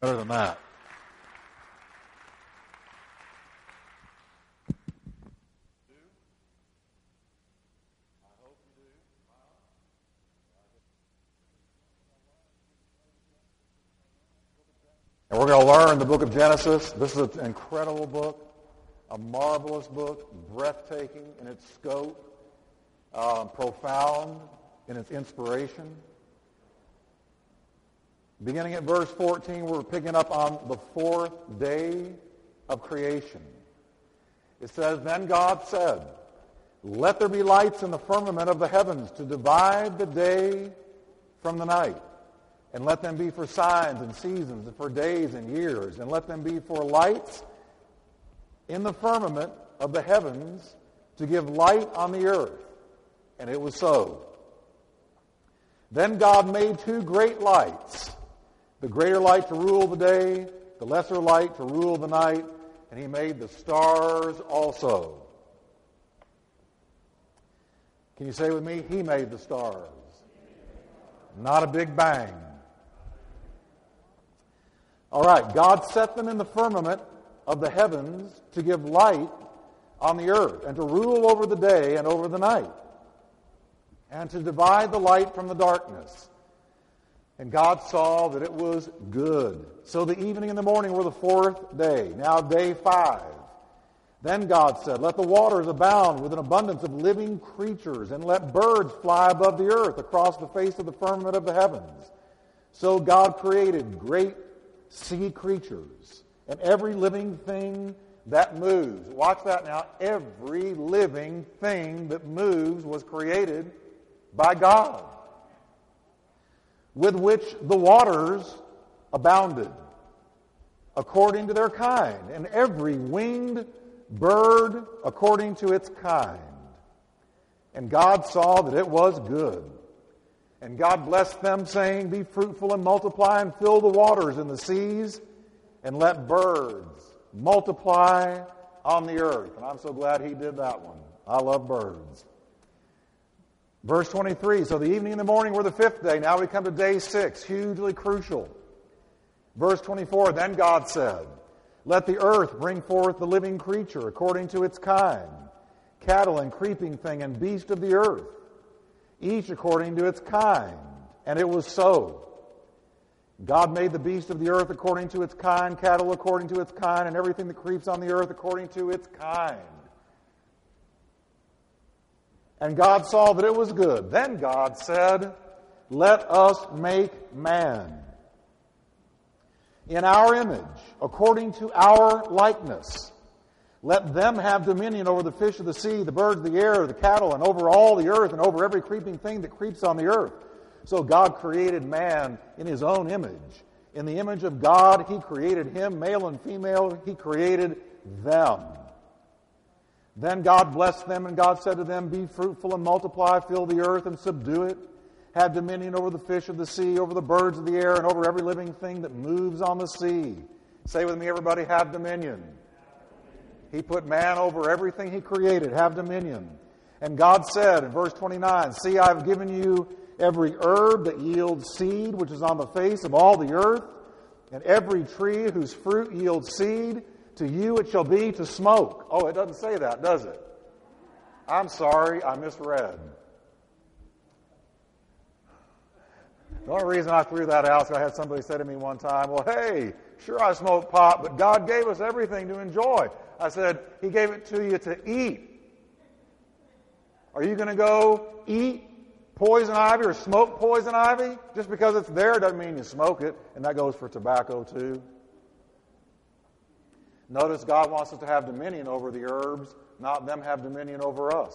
Better than that. And we're going to learn the book of Genesis. This is an incredible book, a marvelous book, breathtaking in its scope, uh, profound in its inspiration. Beginning at verse 14, we're picking up on the fourth day of creation. It says, Then God said, Let there be lights in the firmament of the heavens to divide the day from the night and let them be for signs and seasons and for days and years, and let them be for lights in the firmament of the heavens to give light on the earth. And it was so. Then God made two great lights, the greater light to rule the day, the lesser light to rule the night, and he made the stars also. Can you say with me, he made the stars? Not a big bang. All right, God set them in the firmament of the heavens to give light on the earth and to rule over the day and over the night and to divide the light from the darkness. And God saw that it was good. So the evening and the morning were the fourth day. Now day five. Then God said, Let the waters abound with an abundance of living creatures, and let birds fly above the earth across the face of the firmament of the heavens. So God created great sea creatures, and every living thing that moves. Watch that now. Every living thing that moves was created by God, with which the waters abounded, according to their kind, and every winged bird according to its kind. And God saw that it was good. And God blessed them, saying, Be fruitful and multiply and fill the waters in the seas, and let birds multiply on the earth. And I'm so glad he did that one. I love birds. Verse 23 So the evening and the morning were the fifth day. Now we come to day six, hugely crucial. Verse 24 Then God said, Let the earth bring forth the living creature according to its kind, cattle and creeping thing and beast of the earth each according to its kind. And it was so. God made the beast of the earth according to its kind, cattle according to its kind, and everything that creeps on the earth according to its kind. And God saw that it was good. Then God said, Let us make man in our image, according to our likeness let them have dominion over the fish of the sea, the birds of the air, the cattle, and over all the earth, and over every creeping thing that creeps on the earth. So God created man in his own image. In the image of God, he created him, male and female, he created them. Then God blessed them, and God said to them, Be fruitful and multiply, fill the earth and subdue it. Have dominion over the fish of the sea, over the birds of the air, and over every living thing that moves on the sea. Say with me, everybody, have dominion. He put man over everything he created, have dominion. And God said in verse 29, See, I've given you every herb that yields seed, which is on the face of all the earth, and every tree whose fruit yields seed, to you it shall be to smoke. Oh, it doesn't say that, does it? I'm sorry, I misread. The only reason I threw that out is I had somebody say to me one time, Well, hey, sure I smoke pot, but God gave us everything to enjoy. I said, He gave it to you to eat. Are you going to go eat poison ivy or smoke poison ivy? Just because it's there doesn't mean you smoke it, and that goes for tobacco too. Notice God wants us to have dominion over the herbs, not them have dominion over us.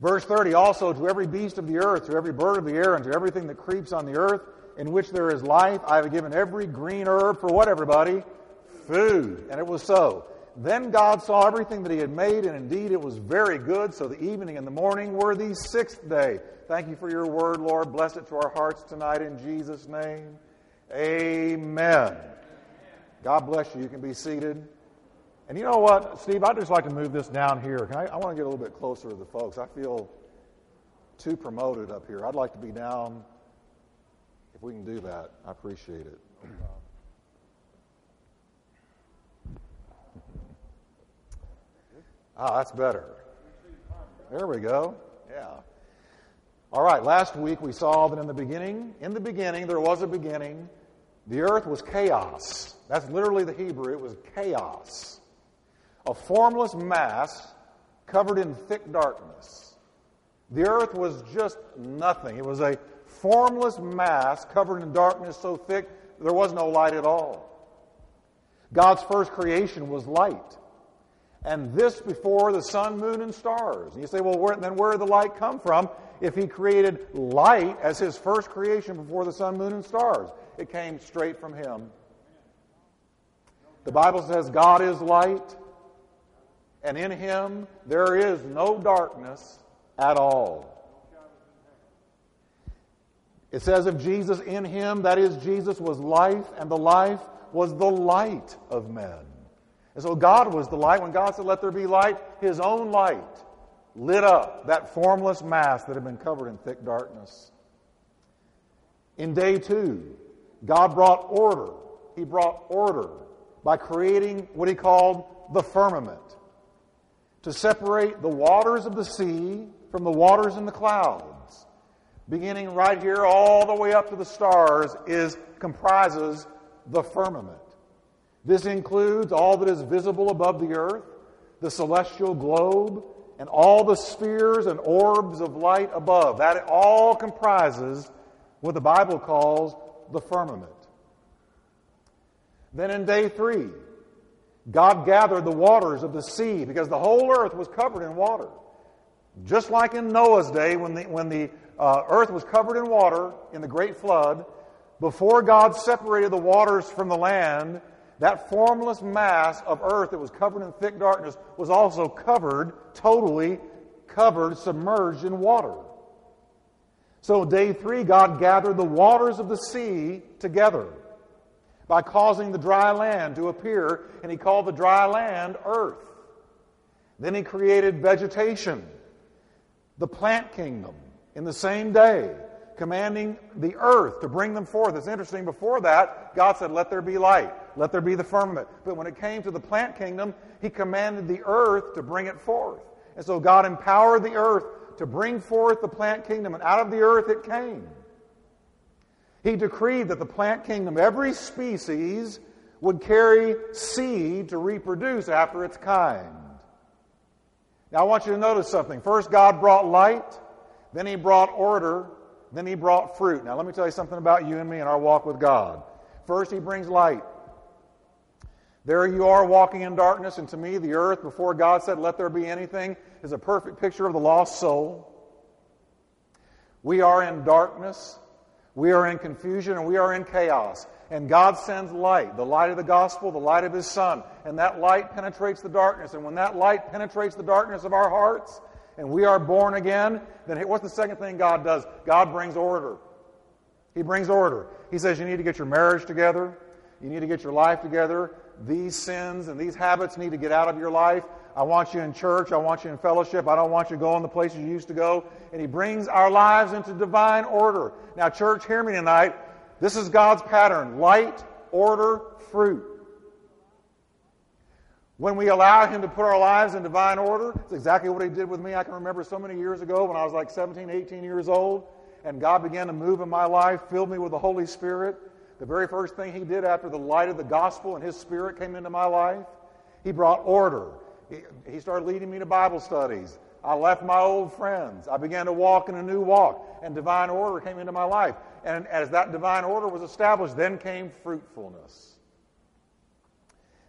Verse 30 Also, to every beast of the earth, to every bird of the air, and to everything that creeps on the earth, in which there is life. I have given every green herb for what, everybody? Food. And it was so. Then God saw everything that he had made, and indeed it was very good. So the evening and the morning were the sixth day. Thank you for your word, Lord. Bless it to our hearts tonight in Jesus' name. Amen. God bless you. You can be seated. And you know what, Steve? I'd just like to move this down here. I, I want to get a little bit closer to the folks. I feel too promoted up here. I'd like to be down If we can do that, I appreciate it. Ah, that's better. There we go. Yeah. All right, last week we saw that in the beginning, in the beginning, there was a beginning. The earth was chaos. That's literally the Hebrew. It was chaos. A formless mass covered in thick darkness. The earth was just nothing. It was a formless mass covered in darkness so thick there was no light at all. God's first creation was light. And this before the sun, moon, and stars. And you say, well, where, then where did the light come from if he created light as his first creation before the sun, moon, and stars? It came straight from him. The Bible says God is light, and in him there is no darkness at all. It says of Jesus, in him, that is, Jesus was life, and the life was the light of men. And so God was the light. When God said, Let there be light, his own light lit up that formless mass that had been covered in thick darkness. In day two, God brought order. He brought order by creating what he called the firmament to separate the waters of the sea from the waters in the clouds. Beginning right here all the way up to the stars is comprises the firmament. This includes all that is visible above the earth, the celestial globe, and all the spheres and orbs of light above. That all comprises what the Bible calls the firmament. Then in day three, God gathered the waters of the sea because the whole earth was covered in water. Just like in Noah's day when the, when the uh, earth was covered in water in the great flood, before God separated the waters from the land, that formless mass of earth that was covered in thick darkness was also covered, totally covered, submerged in water. So, day three, God gathered the waters of the sea together by causing the dry land to appear, and He called the dry land earth. Then He created vegetation, the plant kingdom, in the same day commanding the earth to bring them forth. It's interesting, before that, God said, Let there be light, let there be the firmament. But when it came to the plant kingdom, He commanded the earth to bring it forth. And so God empowered the earth to bring forth the plant kingdom, and out of the earth it came. He decreed that the plant kingdom, every species, would carry seed to reproduce after its kind. Now I want you to notice something. First, God brought light, then He brought order, then he brought fruit. Now, let me tell you something about you and me and our walk with God. First, he brings light. There you are walking in darkness, and to me, the earth, before God said, Let there be anything, is a perfect picture of the lost soul. We are in darkness, we are in confusion, and we are in chaos. And God sends light, the light of the gospel, the light of His Son. And that light penetrates the darkness. And when that light penetrates the darkness of our hearts, and we are born again, then what's the second thing God does? God brings order. He brings order. He says you need to get your marriage together. You need to get your life together. These sins and these habits need to get out of your life. I want you in church. I want you in fellowship. I don't want you going the places you used to go. And He brings our lives into divine order. Now, church, hear me tonight. This is God's pattern light, order, fruit. When we allow Him to put our lives in divine order, it's exactly what He did with me. I can remember so many years ago when I was like 17, 18 years old, and God began to move in my life, filled me with the Holy Spirit. The very first thing He did after the light of the gospel and His Spirit came into my life, He brought order. He started leading me to Bible studies. I left my old friends. I began to walk in a new walk, and divine order came into my life. And as that divine order was established, then came fruitfulness.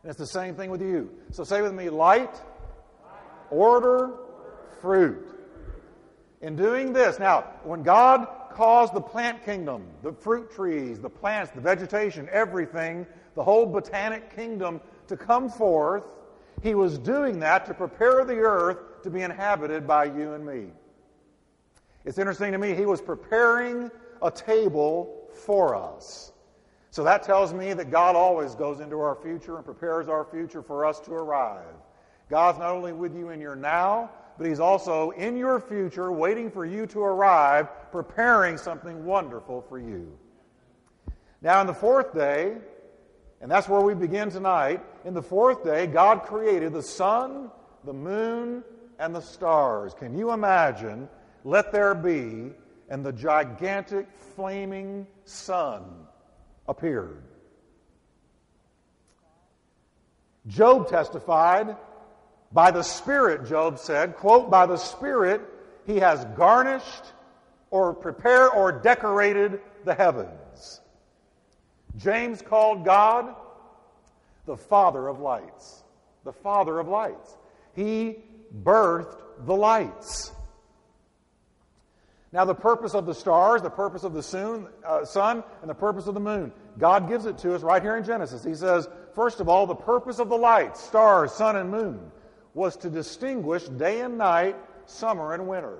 And it's the same thing with you. So say with me light, order, fruit. In doing this, now, when God caused the plant kingdom, the fruit trees, the plants, the vegetation, everything, the whole botanic kingdom to come forth, He was doing that to prepare the earth to be inhabited by you and me. It's interesting to me, He was preparing a table for us. So that tells me that God always goes into our future and prepares our future for us to arrive. God's not only with you in your now, but He's also in your future, waiting for you to arrive, preparing something wonderful for you. Now, in the fourth day, and that's where we begin tonight, in the fourth day, God created the sun, the moon, and the stars. Can you imagine? Let there be, and the gigantic flaming sun appeared. Job testified, by the Spirit, Job said, quote, by the Spirit, he has garnished or prepared or decorated the heavens. James called God the Father of lights. The Father of lights. He birthed the lights. Now, the purpose of the stars, the purpose of the soon, uh, sun, and the purpose of the moon, God gives it to us right here in Genesis. He says, first of all, the purpose of the lights, stars, sun, and moon, was to distinguish day and night, summer and winter.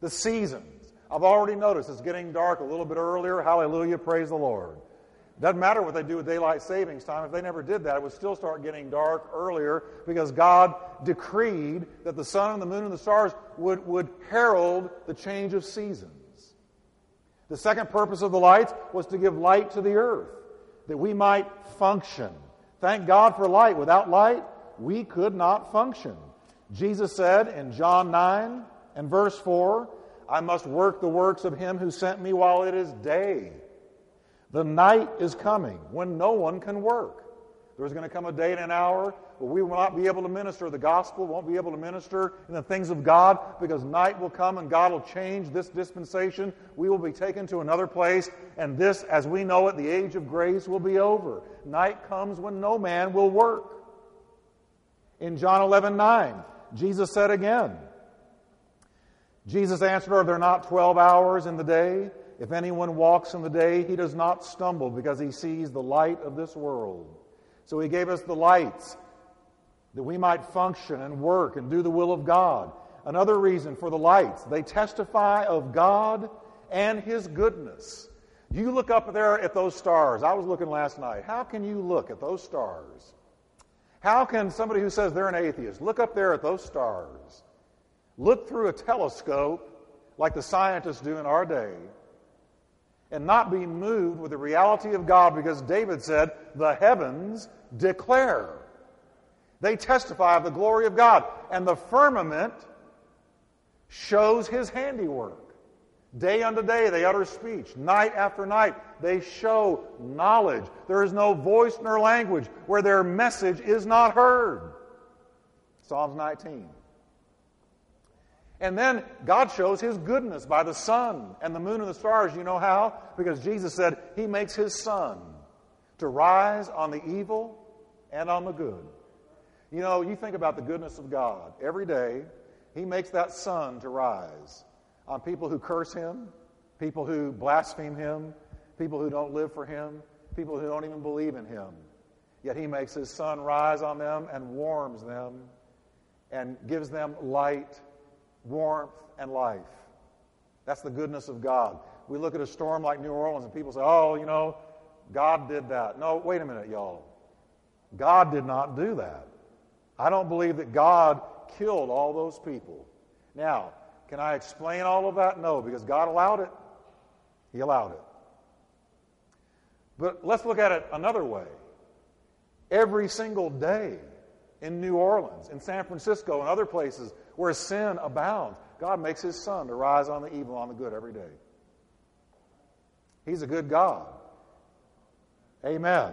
The seasons. I've already noticed it's getting dark a little bit earlier. Hallelujah. Praise the Lord. Doesn't matter what they do with daylight savings time. If they never did that, it would still start getting dark earlier because God decreed that the sun and the moon and the stars would, would herald the change of seasons. The second purpose of the lights was to give light to the earth, that we might function. Thank God for light. Without light, we could not function. Jesus said in John 9 and verse 4, I must work the works of him who sent me while it is day. The night is coming when no one can work. There's going to come a day and an hour where we will not be able to minister the gospel, won't be able to minister in the things of God because night will come and God will change this dispensation. We will be taken to another place, and this, as we know it, the age of grace will be over. Night comes when no man will work. In John 11 9, Jesus said again, Jesus answered, Are there not 12 hours in the day? If anyone walks in the day, he does not stumble because he sees the light of this world. So he gave us the lights that we might function and work and do the will of God. Another reason for the lights, they testify of God and his goodness. You look up there at those stars. I was looking last night. How can you look at those stars? How can somebody who says they're an atheist look up there at those stars, look through a telescope like the scientists do in our day, and not be moved with the reality of God because David said, The heavens declare. They testify of the glory of God. And the firmament shows his handiwork. Day unto day they utter speech. Night after night they show knowledge. There is no voice nor language where their message is not heard. Psalms 19. And then God shows his goodness by the sun and the moon and the stars. You know how? Because Jesus said he makes his sun to rise on the evil and on the good. You know, you think about the goodness of God. Every day, he makes that sun to rise on people who curse him, people who blaspheme him, people who don't live for him, people who don't even believe in him. Yet he makes his sun rise on them and warms them and gives them light warmth, and life. That's the goodness of God. We look at a storm like New Orleans and people say, oh, you know, God did that. No, wait a minute, y'all. God did not do that. I don't believe that God killed all those people. Now, can I explain all of that? No, because God allowed it. He allowed it. But let's look at it another way. Every single day in New Orleans, in San Francisco, and other places, where sin abounds, God makes his sun to rise on the evil, on the good every day. He's a good God. Amen.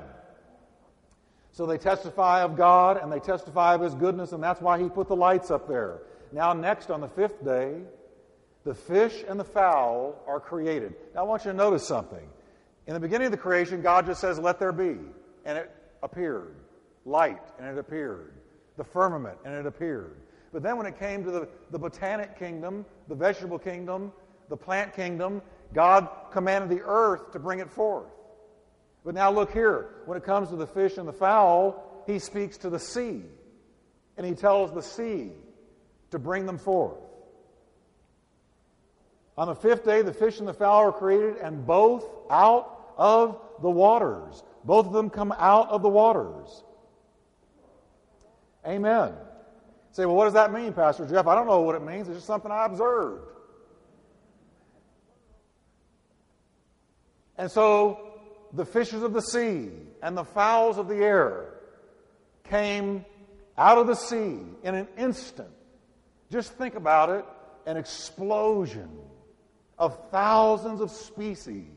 So they testify of God and they testify of his goodness, and that's why he put the lights up there. Now, next on the fifth day, the fish and the fowl are created. Now, I want you to notice something. In the beginning of the creation, God just says, Let there be. And it appeared. Light, and it appeared. The firmament, and it appeared. But then when it came to the, the botanic kingdom, the vegetable kingdom, the plant kingdom, God commanded the earth to bring it forth. But now look here. When it comes to the fish and the fowl, he speaks to the sea. And he tells the sea to bring them forth. On the fifth day, the fish and the fowl are created, and both out of the waters. Both of them come out of the waters. Amen say, well, what does that mean, Pastor Jeff? I don't know what it means. It's just something I observed. And so the fishes of the sea and the fowls of the air came out of the sea in an instant. Just think about it an explosion of thousands of species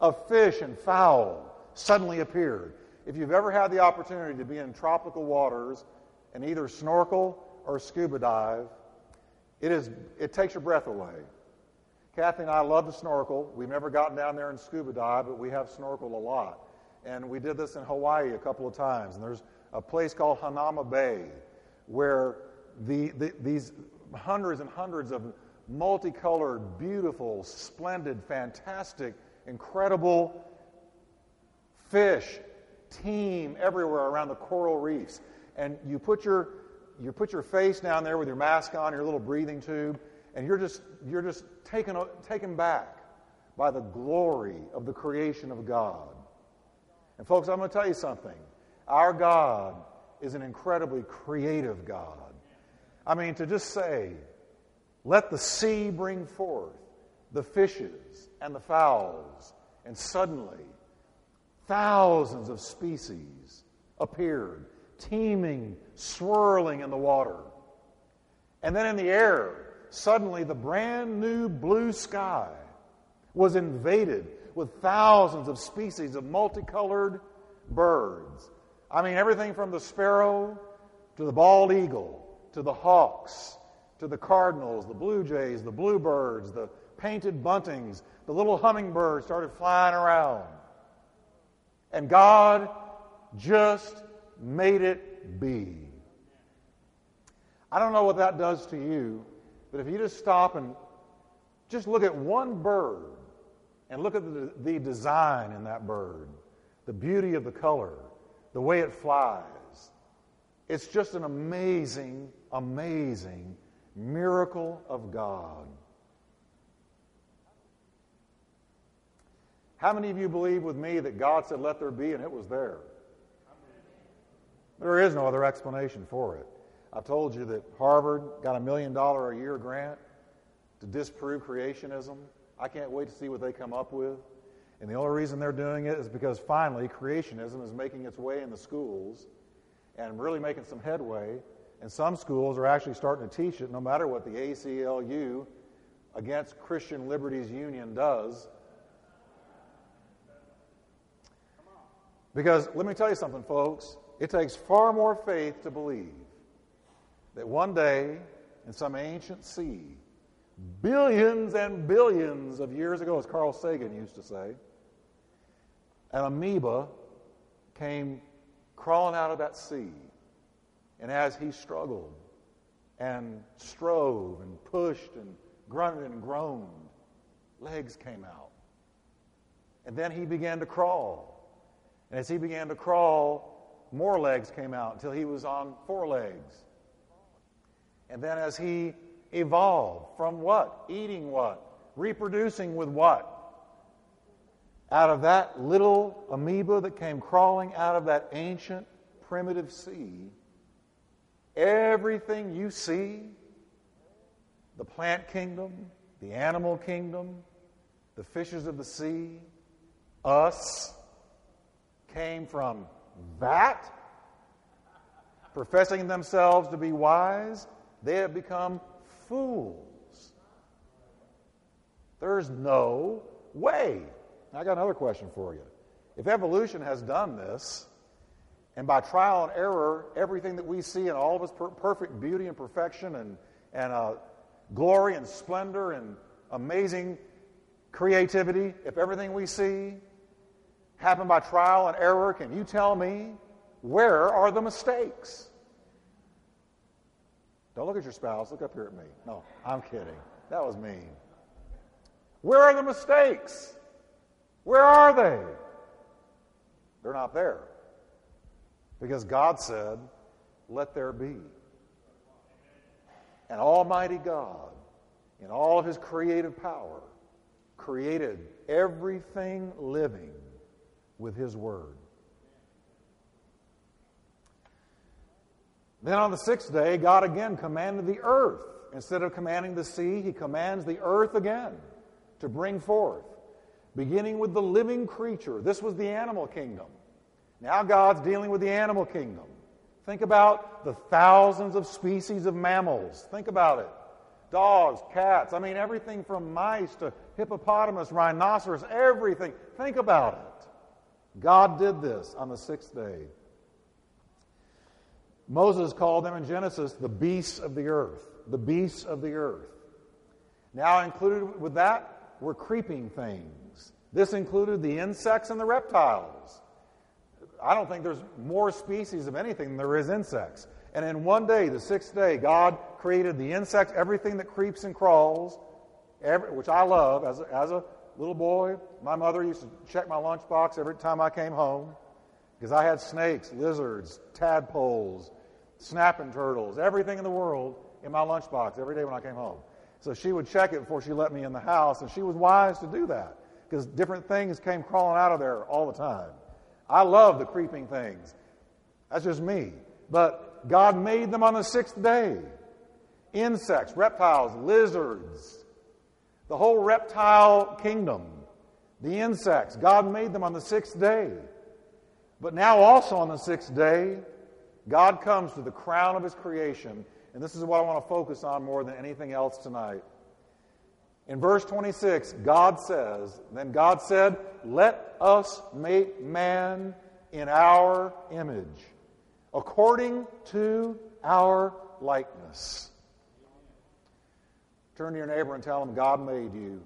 of fish and fowl suddenly appeared. If you've ever had the opportunity to be in tropical waters and either snorkel or scuba dive, it, is, it takes your breath away. Kathy and I love to snorkel. We've never gotten down there and scuba dive, but we have snorkeled a lot. And we did this in Hawaii a couple of times. And there's a place called Hanauma Bay where the, the, these hundreds and hundreds of multicolored, beautiful, splendid, fantastic, incredible fish teem everywhere around the coral reefs. And you put your, you put your face down there with your mask on, your little breathing tube, and you're just, you're just taken, taken back by the glory of the creation of God. And, folks, I'm going to tell you something. Our God is an incredibly creative God. I mean, to just say, let the sea bring forth the fishes and the fowls, and suddenly thousands of species appeared, teeming, swirling in the water. And then in the air, suddenly the brand new blue sky was invaded with thousands of species of multicolored birds. I mean, everything from the sparrow to the bald eagle to the hawks to the cardinals, the blue jays, the bluebirds, the painted buntings, the little hummingbirds started flying around. And God just made it be. I don't know what that does to you, but if you just stop and just look at one bird and look at the, the design in that bird, the beauty of the color, the way it flies, it's just an amazing, amazing miracle of God. How many of you believe with me that God said, let there be, and it was there? There is no other explanation for it. I told you that Harvard got a million dollar a year grant to disprove creationism. I can't wait to see what they come up with. And the only reason they're doing it is because finally creationism is making its way in the schools and really making some headway. And some schools are actually starting to teach it no matter what the ACLU against Christian Liberties Union does. Because let me tell you something, folks. It takes far more faith to believe that one day in some ancient sea, billions and billions of years ago, as Carl Sagan used to say, an amoeba came crawling out of that sea. And as he struggled and strove and pushed and grunted and groaned, legs came out. And then he began to crawl. And as he began to crawl, more legs came out until he was on four legs. And then as he evolved from what? Eating what? Reproducing with what? Out of that little amoeba that came crawling out of that ancient primitive sea, everything you see the plant kingdom, the animal kingdom, the fishes of the sea, us came from that, professing themselves to be wise they have become fools. There's no way. I got another question for you. If evolution has done this, and by trial and error, everything that we see in all of its per- perfect beauty and perfection and, and uh, glory and splendor and amazing creativity, if everything we see happened by trial and error, can you tell me where are the mistakes? Don't look at your spouse, look up here at me. No, I'm kidding. That was mean. Where are the mistakes? Where are they? They're not there. Because God said, Let there be. And Almighty God, in all of His creative power, created everything living with His Word. Then on the sixth day, God again commanded the earth. Instead of commanding the sea, he commands the earth again to bring forth. beginning with the living creature. This was the animal kingdom. Now God's dealing with the animal kingdom. Think about the thousands of species of mammals. Think about it. Dogs, cats, I mean, everything from mice to hippopotamus, rhinoceros, everything. Think about it. God did this on the sixth day. Moses called them in Genesis the beasts of the earth. The beasts of the earth. Now, included with that were creeping things. This included the insects and the reptiles. I don't think there's more species of anything than there is insects. And in one day, the sixth day, God created the insects, everything that creeps and crawls, every, which I love. As a, as a little boy, my mother used to check my lunchbox every time I came home because I had snakes, lizards, tadpoles, snapping turtles, everything in the world in my lunchbox every day when I came home. So she would check it before she let me in the house, and she was wise to do that because different things came crawling out of there all the time. I love the creeping things. That's just me. But God made them on the sixth day insects, reptiles, lizards, the whole reptile kingdom, the insects. God made them on the sixth day. But now, also on the sixth day, God comes to the crown of his creation, and this is what I want to focus on more than anything else tonight. In verse 26, God says, Then God said, Let us make man in our image, according to our likeness. Turn to your neighbor and tell them, God made you.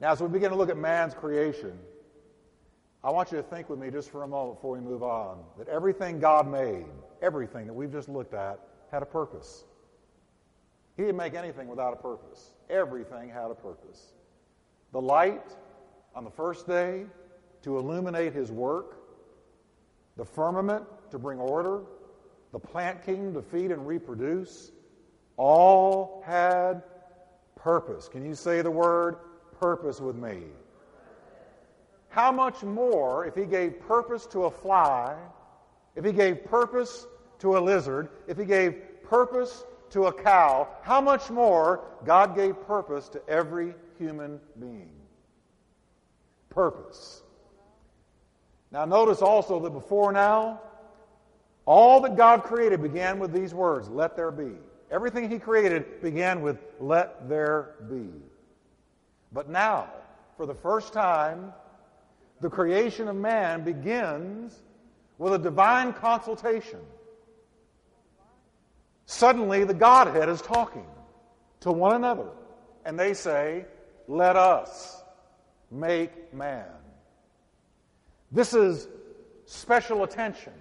Now, as we begin to look at man's creation, I want you to think with me just for a moment before we move on that everything God made, everything that we've just looked at, had a purpose. He didn't make anything without a purpose. Everything had a purpose. The light on the first day to illuminate his work, the firmament to bring order, the plant kingdom to feed and reproduce, all had purpose. Can you say the word purpose with me? how much more if he gave purpose to a fly, if he gave purpose to a lizard, if he gave purpose to a cow, how much more God gave purpose to every human being? Purpose. Now, notice also that before now, all that God created began with these words let there be. Everything He created began with let there be. But now, for the first time, the creation of man begins with a divine consultation. Suddenly, the Godhead is talking to one another, and they say, Let us make man. This is special attention.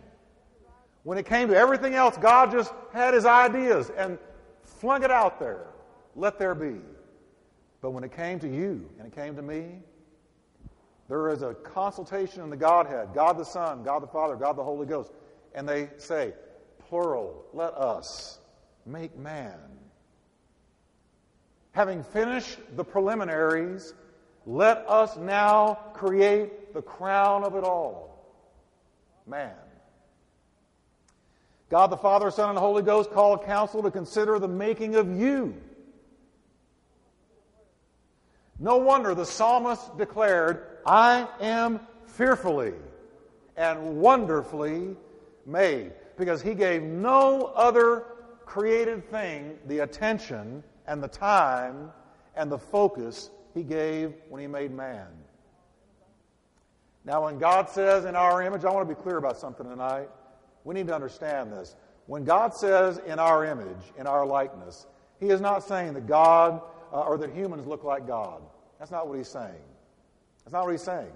When it came to everything else, God just had his ideas and flung it out there. Let there be. But when it came to you and it came to me, there is a consultation in the Godhead God the Son, God the Father, God the Holy Ghost. And they say, plural, let us make man. Having finished the preliminaries, let us now create the crown of it all man. God the Father, Son, and the Holy Ghost called council to consider the making of you. No wonder the psalmist declared, I am fearfully and wonderfully made. Because he gave no other created thing the attention and the time and the focus he gave when he made man. Now, when God says in our image, I want to be clear about something tonight. We need to understand this. When God says in our image, in our likeness, he is not saying that God uh, or that humans look like God. That's not what he's saying. That's not what he's saying.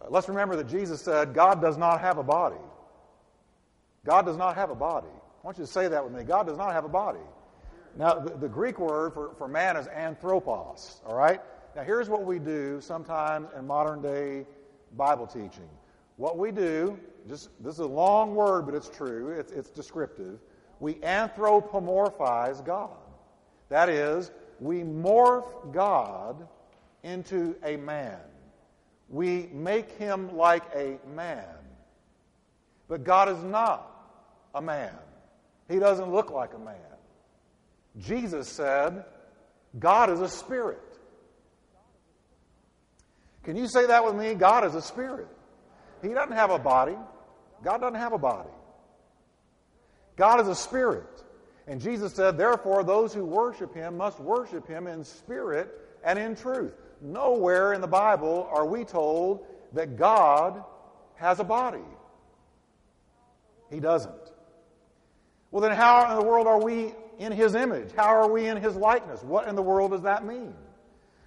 Uh, let's remember that Jesus said, God does not have a body. God does not have a body. I want you to say that with me. God does not have a body. Now, the, the Greek word for, for man is anthropos, all right? Now, here's what we do sometimes in modern day Bible teaching. What we do, just this is a long word, but it's true, it's, it's descriptive. We anthropomorphize God. That is, we morph God into a man. We make him like a man. But God is not a man. He doesn't look like a man. Jesus said, God is a spirit. Can you say that with me? God is a spirit. He doesn't have a body. God doesn't have a body. God is a spirit. And Jesus said, therefore, those who worship him must worship him in spirit and in truth. Nowhere in the Bible are we told that God has a body. He doesn't. Well, then, how in the world are we in his image? How are we in his likeness? What in the world does that mean?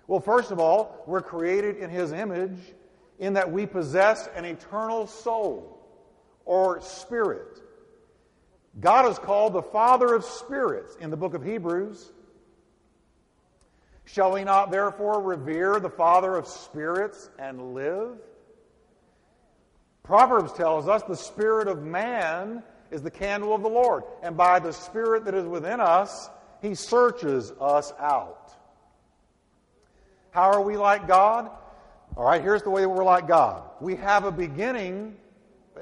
Well, first of all, we're created in his image in that we possess an eternal soul or spirit. God is called the Father of spirits in the book of Hebrews. Shall we not therefore revere the Father of spirits and live? Proverbs tells us the spirit of man is the candle of the Lord, and by the spirit that is within us, he searches us out. How are we like God? All right, here's the way that we're like God. We have a beginning,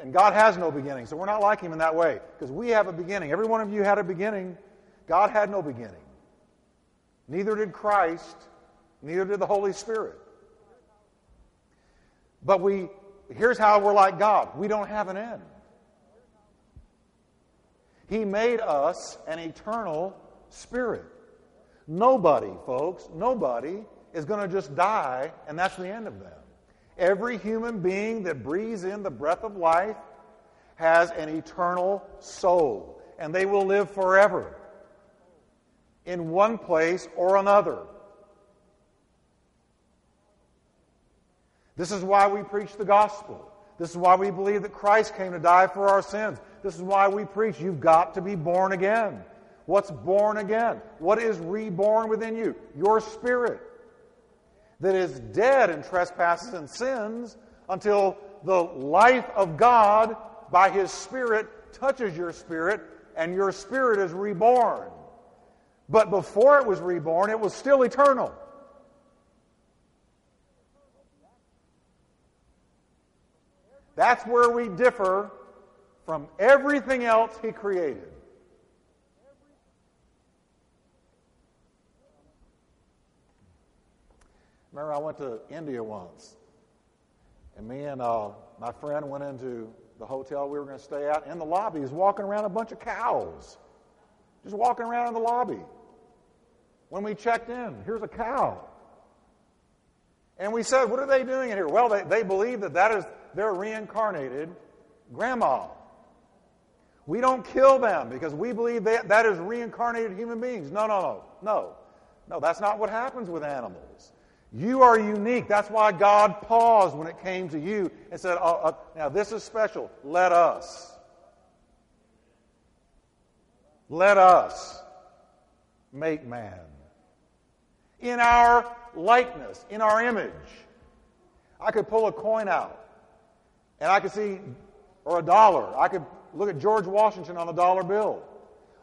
and God has no beginning, so we're not like Him in that way, because we have a beginning. Every one of you had a beginning. God had no beginning. Neither did Christ, neither did the Holy Spirit. But we, here's how we're like God we don't have an end. He made us an eternal spirit. Nobody, folks, nobody is going to just die and that's the end of them. Every human being that breathes in the breath of life has an eternal soul and they will live forever in one place or another. This is why we preach the gospel. This is why we believe that Christ came to die for our sins. This is why we preach you've got to be born again. What's born again? What is reborn within you? Your spirit that is dead in trespasses and sins until the life of God by His Spirit touches your spirit and your spirit is reborn. But before it was reborn, it was still eternal. That's where we differ from everything else He created. Remember, I went to India once, and me and uh, my friend went into the hotel we were going to stay at. In the lobby, he's walking around a bunch of cows, just walking around in the lobby. When we checked in, here's a cow. And we said, What are they doing in here? Well, they, they believe that that is their reincarnated grandma. We don't kill them because we believe that, that is reincarnated human beings. No, no, no, no. No, that's not what happens with animals. You are unique. That's why God paused when it came to you and said, oh, uh, Now, this is special. Let us. Let us make man in our likeness, in our image. I could pull a coin out and I could see, or a dollar. I could look at George Washington on the dollar bill.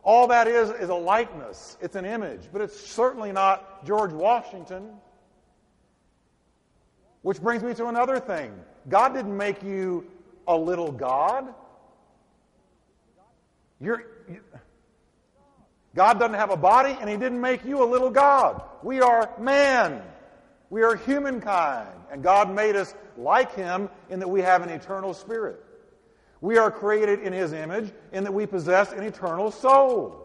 All that is is a likeness, it's an image, but it's certainly not George Washington. Which brings me to another thing God didn't make you a little God. You're, you, God doesn't have a body, and He didn't make you a little God. We are man. We are humankind. And God made us like Him in that we have an eternal spirit. We are created in His image in that we possess an eternal soul.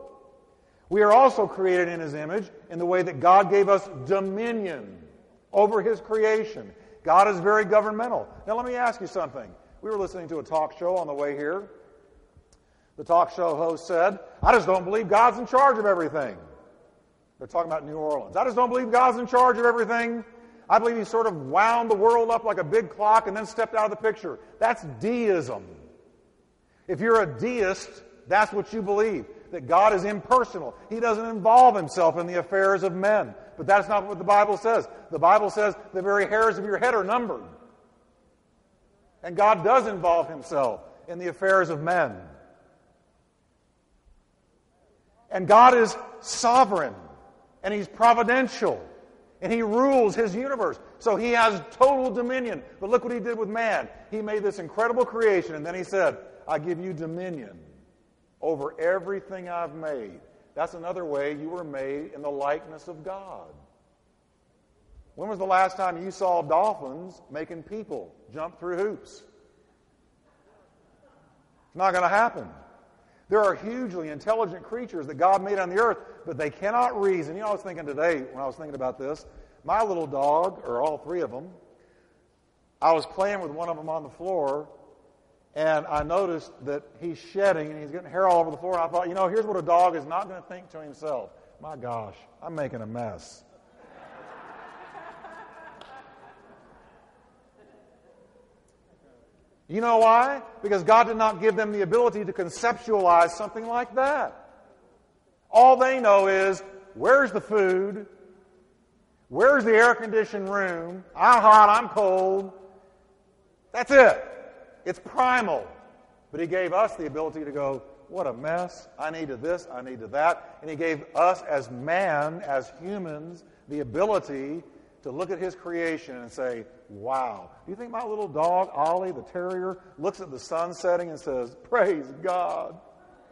We are also created in His image in the way that God gave us dominion over His creation. God is very governmental. Now, let me ask you something. We were listening to a talk show on the way here. The talk show host said, I just don't believe God's in charge of everything. They're talking about New Orleans. I just don't believe God's in charge of everything. I believe he sort of wound the world up like a big clock and then stepped out of the picture. That's deism. If you're a deist, that's what you believe that God is impersonal. He doesn't involve himself in the affairs of men. But that's not what the Bible says. The Bible says the very hairs of your head are numbered. And God does involve himself in the affairs of men. And God is sovereign and he's providential and he rules his universe. So he has total dominion. But look what he did with man. He made this incredible creation and then he said, I give you dominion over everything I've made. That's another way you were made in the likeness of God. When was the last time you saw dolphins making people jump through hoops? It's not going to happen. There are hugely intelligent creatures that God made on the earth, but they cannot reason. You know, I was thinking today when I was thinking about this, my little dog, or all three of them, I was playing with one of them on the floor, and I noticed that he's shedding and he's getting hair all over the floor. I thought, you know, here's what a dog is not going to think to himself. My gosh, I'm making a mess. You know why? Because God did not give them the ability to conceptualize something like that. All they know is where's the food? Where's the air conditioned room? I'm hot, I'm cold. That's it. It's primal. But He gave us the ability to go, what a mess. I needed this, I needed that. And He gave us as man, as humans, the ability to look at His creation and say, wow. Do you think my little dog, Ollie, the terrier, looks at the sun setting and says, praise God?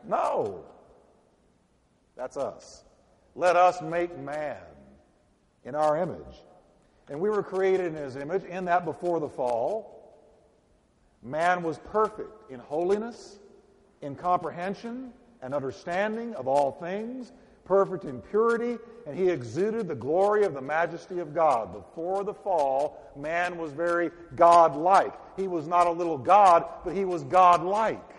No. That's us. Let us make man in our image. And we were created in his image, in that before the fall. Man was perfect in holiness, in comprehension and understanding of all things, perfect in purity, and he exuded the glory of the majesty of God. Before the fall, man was very God-like. He was not a little God, but he was God-like.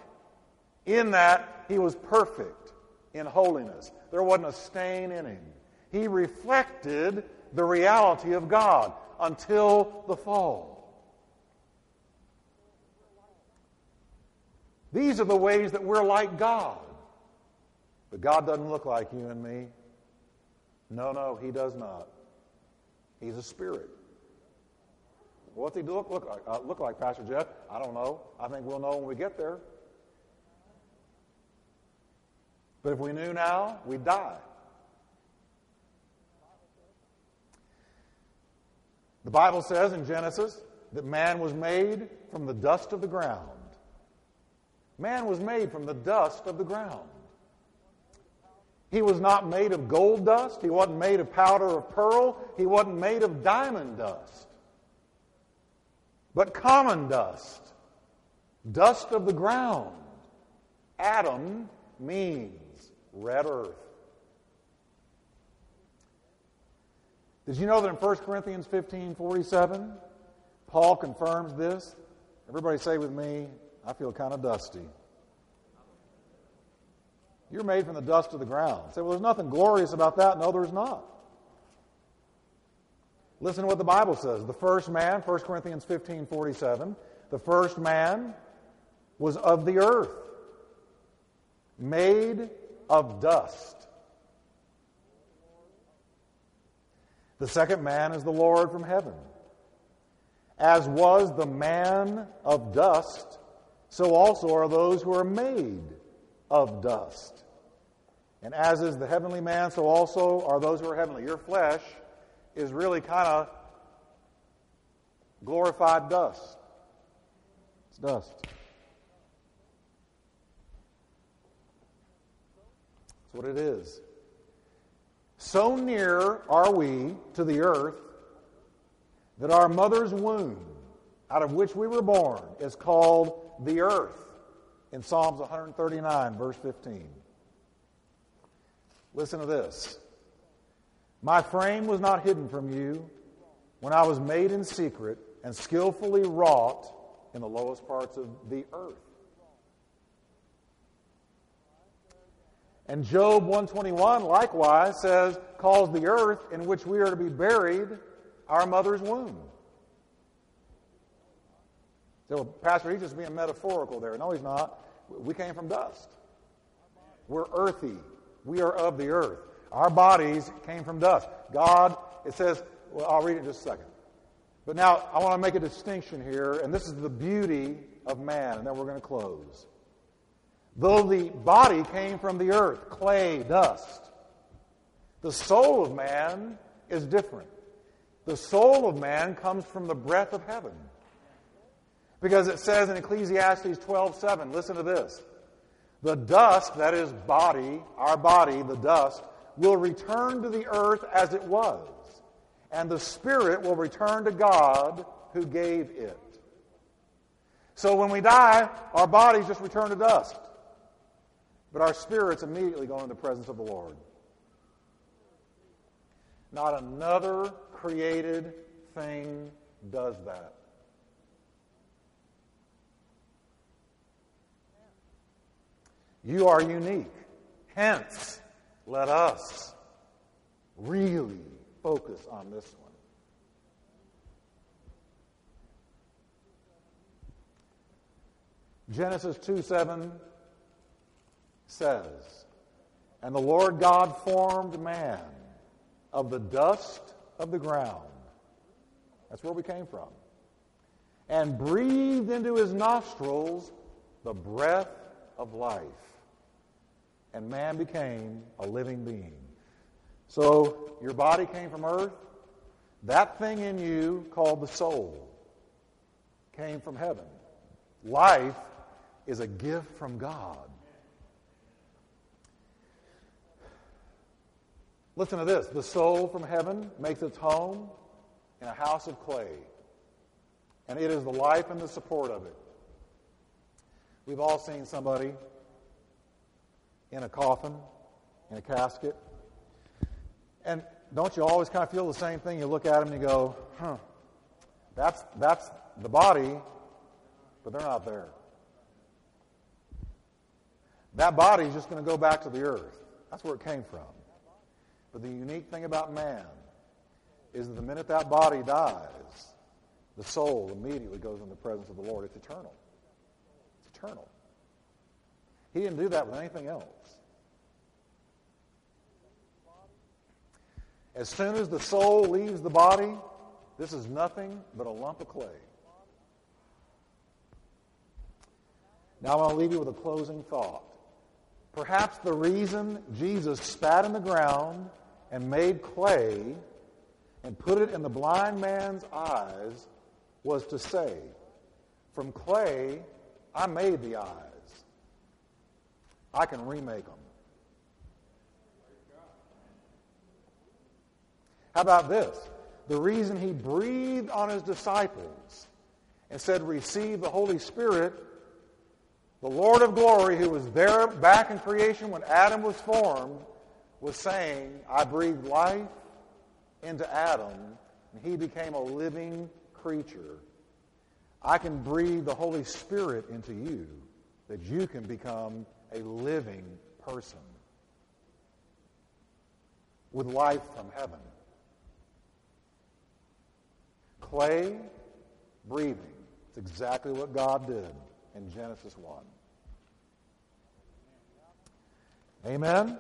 In that, he was perfect in holiness. There wasn't a stain in him. He reflected the reality of God until the fall. These are the ways that we're like God. But God doesn't look like you and me. No, no, He does not. He's a spirit. What's He look, look like? Uh, look like, Pastor Jeff? I don't know. I think we'll know when we get there. But if we knew now, we'd die. The Bible says in Genesis that man was made from the dust of the ground. Man was made from the dust of the ground. He was not made of gold dust. He wasn't made of powder of pearl. He wasn't made of diamond dust. But common dust. Dust of the ground. Adam means red earth. Did you know that in 1 Corinthians 15 47, Paul confirms this? Everybody say with me, I feel kind of dusty. You're made from the dust of the ground. Say, well, there's nothing glorious about that. No, there's not. Listen to what the Bible says. The first man, 1 Corinthians 15 47, the first man was of the earth, made of dust. The second man is the Lord from heaven. As was the man of dust, so also are those who are made of dust. And as is the heavenly man, so also are those who are heavenly. Your flesh is really kind of glorified dust. It's dust. That's what it is. So near are we to the earth that our mother's womb, out of which we were born, is called the earth in Psalms 139, verse 15. Listen to this. My frame was not hidden from you when I was made in secret and skillfully wrought in the lowest parts of the earth. And Job 121 likewise says, calls the earth in which we are to be buried our mother's womb. So, Pastor, he's just being metaphorical there. No, he's not. We came from dust. We're earthy. We are of the earth. Our bodies came from dust. God, it says, well, I'll read it in just a second. But now I want to make a distinction here, and this is the beauty of man, and then we're going to close. Though the body came from the earth, clay, dust, the soul of man is different. The soul of man comes from the breath of heaven. Because it says in Ecclesiastes 12:7, listen to this. The dust, that is body, our body, the dust, will return to the earth as it was. And the spirit will return to God who gave it. So when we die, our bodies just return to dust. But our spirits immediately go into the presence of the Lord. Not another created thing does that. You are unique. Hence, let us really focus on this one. Genesis 2 7 says, And the Lord God formed man of the dust of the ground. That's where we came from. And breathed into his nostrils the breath of life. And man became a living being. So your body came from earth. That thing in you called the soul came from heaven. Life is a gift from God. Listen to this. The soul from heaven makes its home in a house of clay. And it is the life and the support of it. We've all seen somebody in a coffin, in a casket. And don't you always kind of feel the same thing? You look at them and you go, huh, that's, that's the body, but they're not there. That body is just going to go back to the earth. That's where it came from. But the unique thing about man is that the minute that body dies, the soul immediately goes in the presence of the Lord. It's eternal. It's eternal. He didn't do that with anything else. As soon as the soul leaves the body, this is nothing but a lump of clay. Now I want to leave you with a closing thought. Perhaps the reason Jesus spat in the ground and made clay and put it in the blind man's eyes was to say, From clay, I made the eyes. I can remake them. How about this? The reason he breathed on his disciples and said, Receive the Holy Spirit, the Lord of glory, who was there back in creation when Adam was formed, was saying, I breathed life into Adam, and he became a living creature. I can breathe the Holy Spirit into you that you can become a living person with life from heaven. Clay, breathing. It's exactly what God did in Genesis 1. Amen?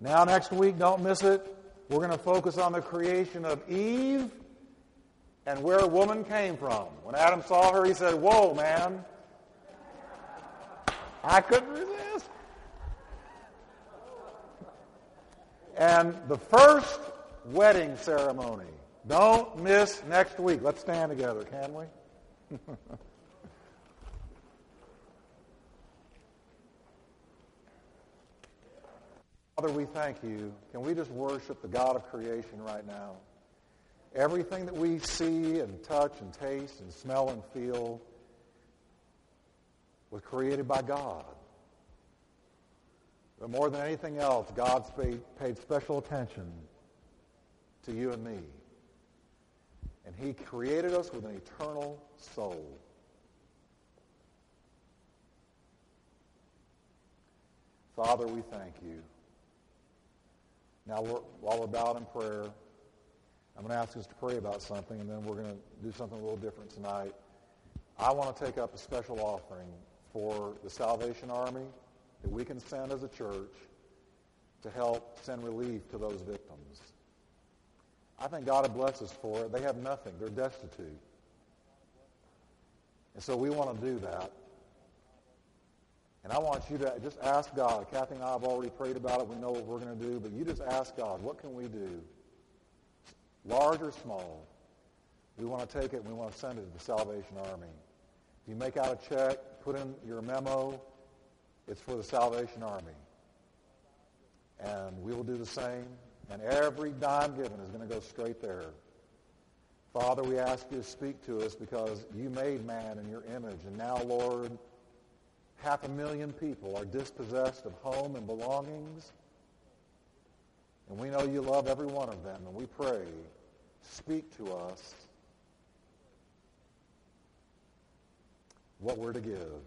Now, next week, don't miss it. We're going to focus on the creation of Eve and where woman came from. When Adam saw her, he said, Whoa, man. I couldn't resist. And the first wedding ceremony. Don't miss next week. Let's stand together, can we? Father, we thank you. Can we just worship the God of creation right now? Everything that we see and touch and taste and smell and feel was created by God. But more than anything else, paid, paid special attention to you and me. And he created us with an eternal soul. Father, we thank you. Now, we're, while we're bowed in prayer, I'm going to ask us to pray about something, and then we're going to do something a little different tonight. I want to take up a special offering for the Salvation Army that we can send as a church to help send relief to those victims. I think God will bless us for it. They have nothing. They're destitute. And so we want to do that. And I want you to just ask God. Kathy and I have already prayed about it. We know what we're going to do. But you just ask God, what can we do? Large or small. We want to take it and we want to send it to the Salvation Army. If you make out a check, put in your memo, It's for the Salvation Army. And we will do the same. And every dime given is going to go straight there. Father, we ask you to speak to us because you made man in your image. And now, Lord, half a million people are dispossessed of home and belongings. And we know you love every one of them. And we pray, speak to us what we're to give.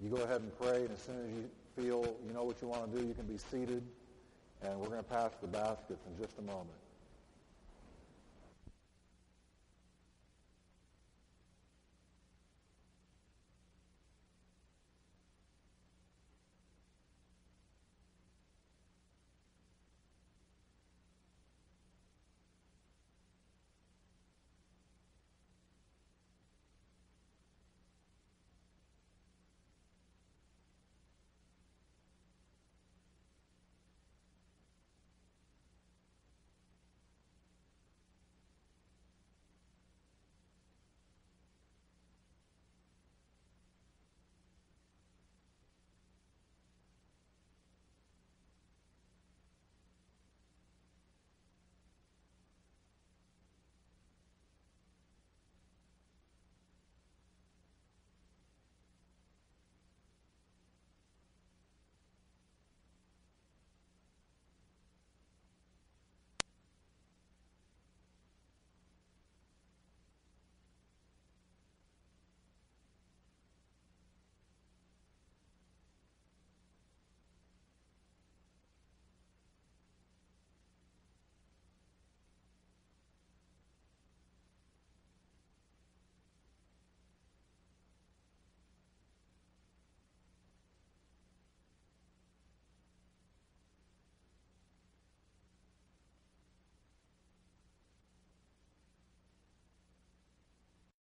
You go ahead and pray, and as soon as you feel you know what you want to do, you can be seated. And we're going to pass the baskets in just a moment.